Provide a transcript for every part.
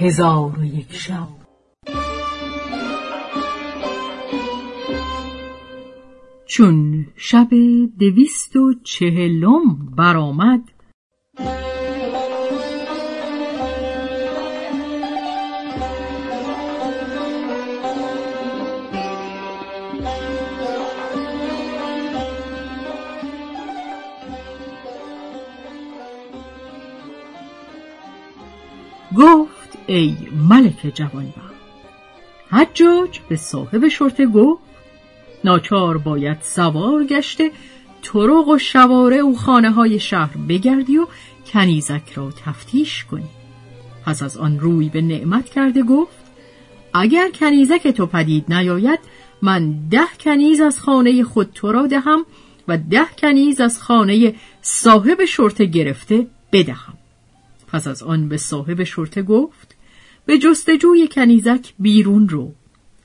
هزار و یک شب. چون شب دویست و چهلم برآمد گفت ای ملک جوانبخت حجاج به صاحب شرطه گفت ناچار باید سوار گشته طرق و شواره و خانه های شهر بگردی و کنیزک را تفتیش کنی. پس از آن روی به نعمت کرده گفت اگر کنیزک تو پدید نیاید من ده کنیز از خانه خود تو را دهم و ده کنیز از خانه صاحب شرطه گرفته بدهم. پس از آن به صاحب شرطه گفت به جستجوی کنیزک بیرون رو.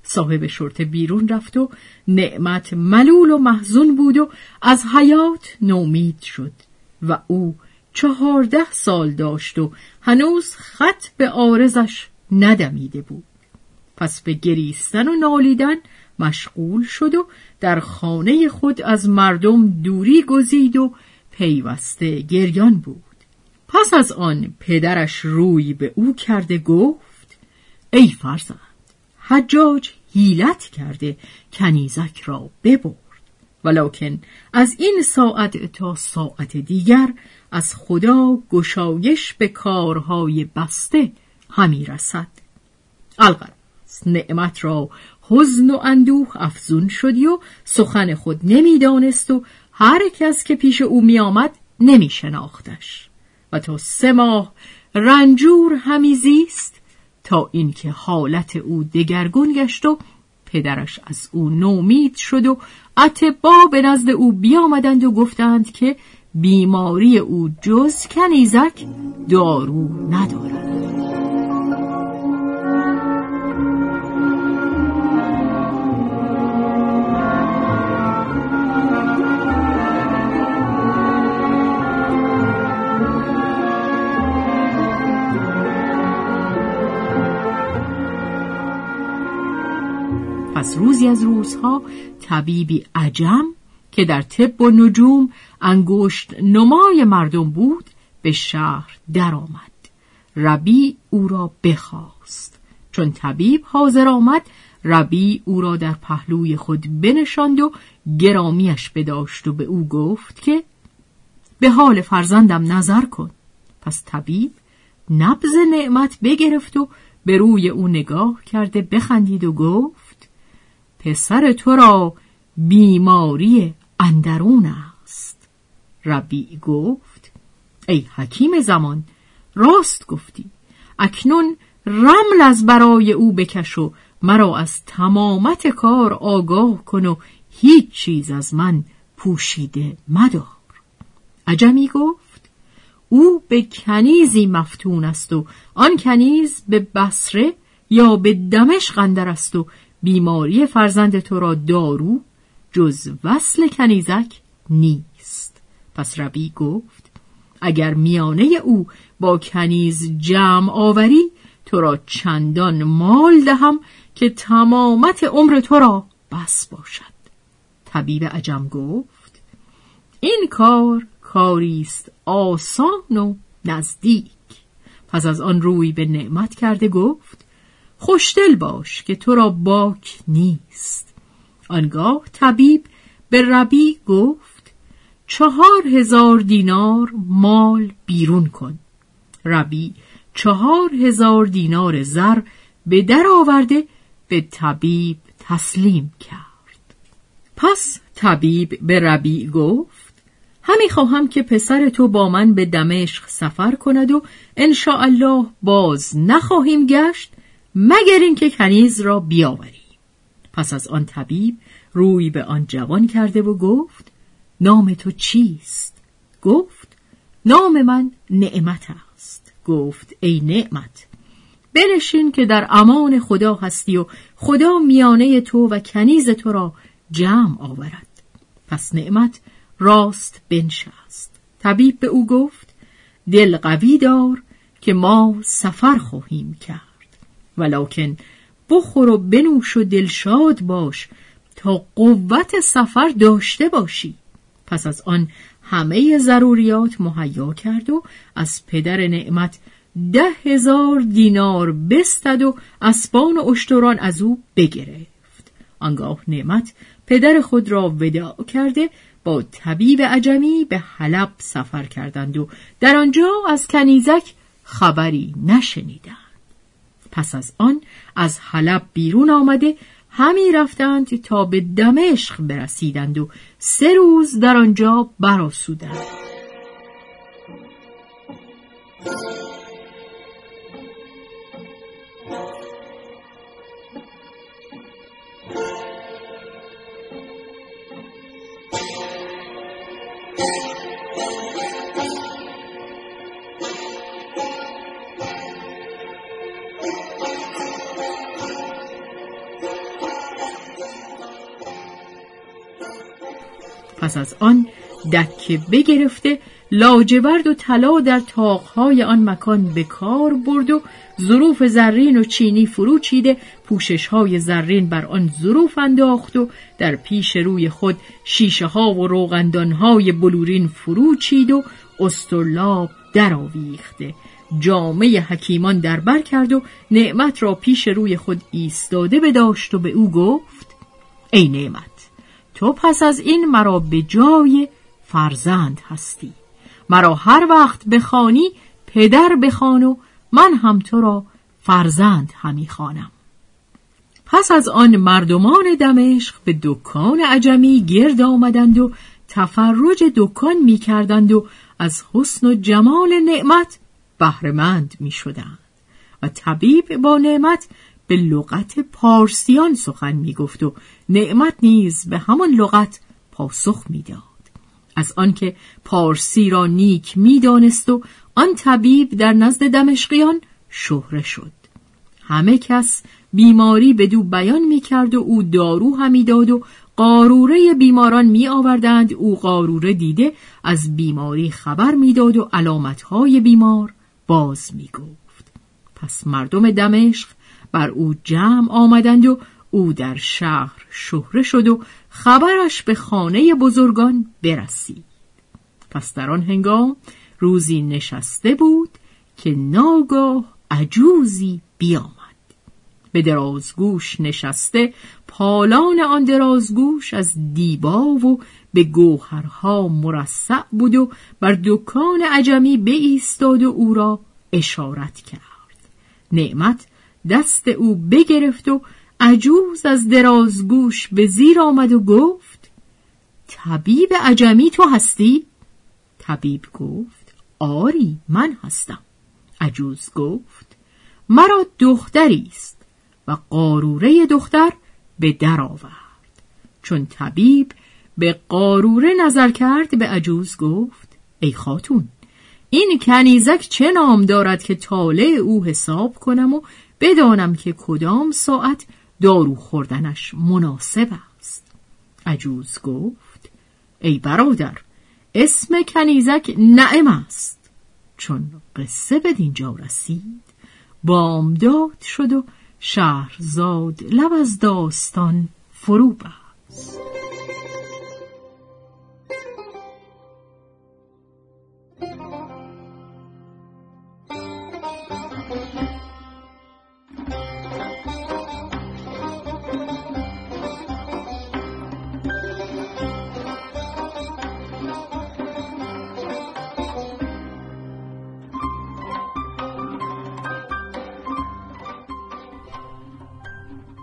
صاحب شرطه بیرون رفت و نعمت ملول و محزون بود و از حیات نومید شد و او چهارده سال داشت و هنوز خط به آرزش ندمیده بود. پس به گریستن و نالیدن مشغول شد و در خانه خود از مردم دوری گزید و پیوسته گریان بود. پس از آن پدرش روی به او کرده گفت ای فرزند حجاج هیلت کرده کنیزک را ببرد ولکن از این ساعت تا ساعت دیگر از خدا گشایش به کارهای بسته همی رسد. الغرض نعمت را حزن و اندوه افزون شدی و سخن خود نمی‌دانست و هر کس که پیش او می آمد نمی شناختش و تا سه ماه رنجور همی زیست تا اینکه حالت او دگرگون گشت و پدرش از او نومید شد و اتبا به نزد او بیامدند و گفتند که بیماری او جز کنیزک دارو ندارد. روزها طبیبی عجم که در طب و نجوم انگشت نمای مردم بود به شهر درآمد. ربی او را بخواست چون طبیب حاضر آمد ربی او را در پهلوی خود بنشاند و گرامیش بداشت و به او گفت که به حال فرزندم نظر کن پس طبیب نبز نعمت بگرفت و به روی او نگاه کرده بخندید و گفت پسر تو را بیماری اندرون است. ربی گفت ای حکیم زمان راست گفتی. اکنون رمل از برای او بکش و مرا از تمامت کار آگاه کن و هیچ چیز از من پوشیده مدار. عجمی گفت او به کنیزی مفتون است و آن کنیز به بسره یا به دمشق اندر است و بیماری فرزند تو را دارو جز وصل کنیزک نیست. پس ربی گفت اگر میانه او با کنیز جمع آوری تو را چندان مال دهم که تمامت عمر تو را بس باشد. طبیب عجم گفت این کار کاری است آسان و نزدیک. پس از آن روی به نعمت کرده گفت خوشدل باش که تو را باک نیست. آنگاه طبیب به ربی گفت چهار هزار دینار مال بیرون کن. ربی چهار هزار دینار زر به در آورده به طبیب تسلیم کرد. پس طبیب به ربی گفت همی خواهم که پسر تو با من به دمشق سفر کند و الله باز نخواهیم گشت مگر اینکه کنیز را بیاوری. پس از آن طبیب روی به آن جوان کرده و گفت نام تو چیست؟ گفت نام من نعمت است. گفت ای نعمت بنشین که در امان خدا هستی و خدا میانه تو و کنیز تو را جمع آورد. پس نعمت راست بنشست. طبیب به او گفت دل قوی دار که ما سفر خواهیم کرد. ولکن بخور و بنوش و دلشاد باش تا قوت سفر داشته باشی. پس از آن همه ضروریات مهیا کرد و از پدر نعمت ده هزار دینار بستد و اسبان و اشتران از او بگرفت. آنگاه نعمت پدر خود را وداع کرده با طبیب عجمی به حلب سفر کردند و در آنجا از کنیزک خبری نشنیدند. پس از آن از حلب بیرون آمده همی رفتند تا به دمشق برسیدند و سه روز در آنجا براسودند پس از آن دکه بگرفته لاجورد و طلا در تاقهای آن مکان به کار برد و ظروف زرین و چینی فرو چیده پوشش های زرین بر آن ظروف انداخت و در پیش روی خود شیشه ها و روغندان های بلورین فرو چید و استرلاب درآویخته. جامعه حکیمان در بر کرد و نعمت را پیش روی خود ایستاده بداشت و به او گفت ای نعمت تو پس از این مرا به جای فرزند هستی. مرا هر وقت بخوانی پدر بخوان و من هم تو را فرزند همی خوانم. پس از آن مردمان دمشق به دکان عجمی گرد آمدند و تفرج دکان می کردند و از حسن و جمال نعمت بهرهمند می شدند. و طبیب با نعمت به لغت پارسیان سخن می گفت و نعمت نیز به همان لغت پاسخ می‌داد. از آنکه پارسی را نیک می‌دانست و آن طبیب در نزد دمشقیان شهره شد. همه کس بیماری به دو بیان می کرد و او دارو همی داد و قاروره بیماران می آوردند او قاروره دیده از بیماری خبر می‌داد و علامتهای بیمار باز می گفت پس مردم دمشق بر او جمع آمدند و او در شهر شهره شد و خبرش به خانه بزرگان برسید. پس در آن هنگام روزی نشسته بود که ناگاه عجوزی بیامد. به درازگوش نشسته پالان آن درازگوش از دیبا و به گوهرها مرصع بود و بر دکان عجمی ایستاد و او را اشارت کرد. نعمت دست او بگرفت و عجوز از درازگوش به زیر آمد و گفت طبیب عجمی تو هستی؟ طبیب گفت آری من هستم عجوز گفت مرا دختری است و قاروره دختر به در آورد چون طبیب به قاروره نظر کرد به عجوز گفت ای خاتون این کنیزک چه نام دارد که طالع او حساب کنم و بدانم که کدام ساعت دارو خوردنش مناسب است. عجوز گفت ای برادر اسم کنیزک نعم است. چون قصه به دینجا رسید بامداد شد و شهرزاد لب از داستان فرو بست.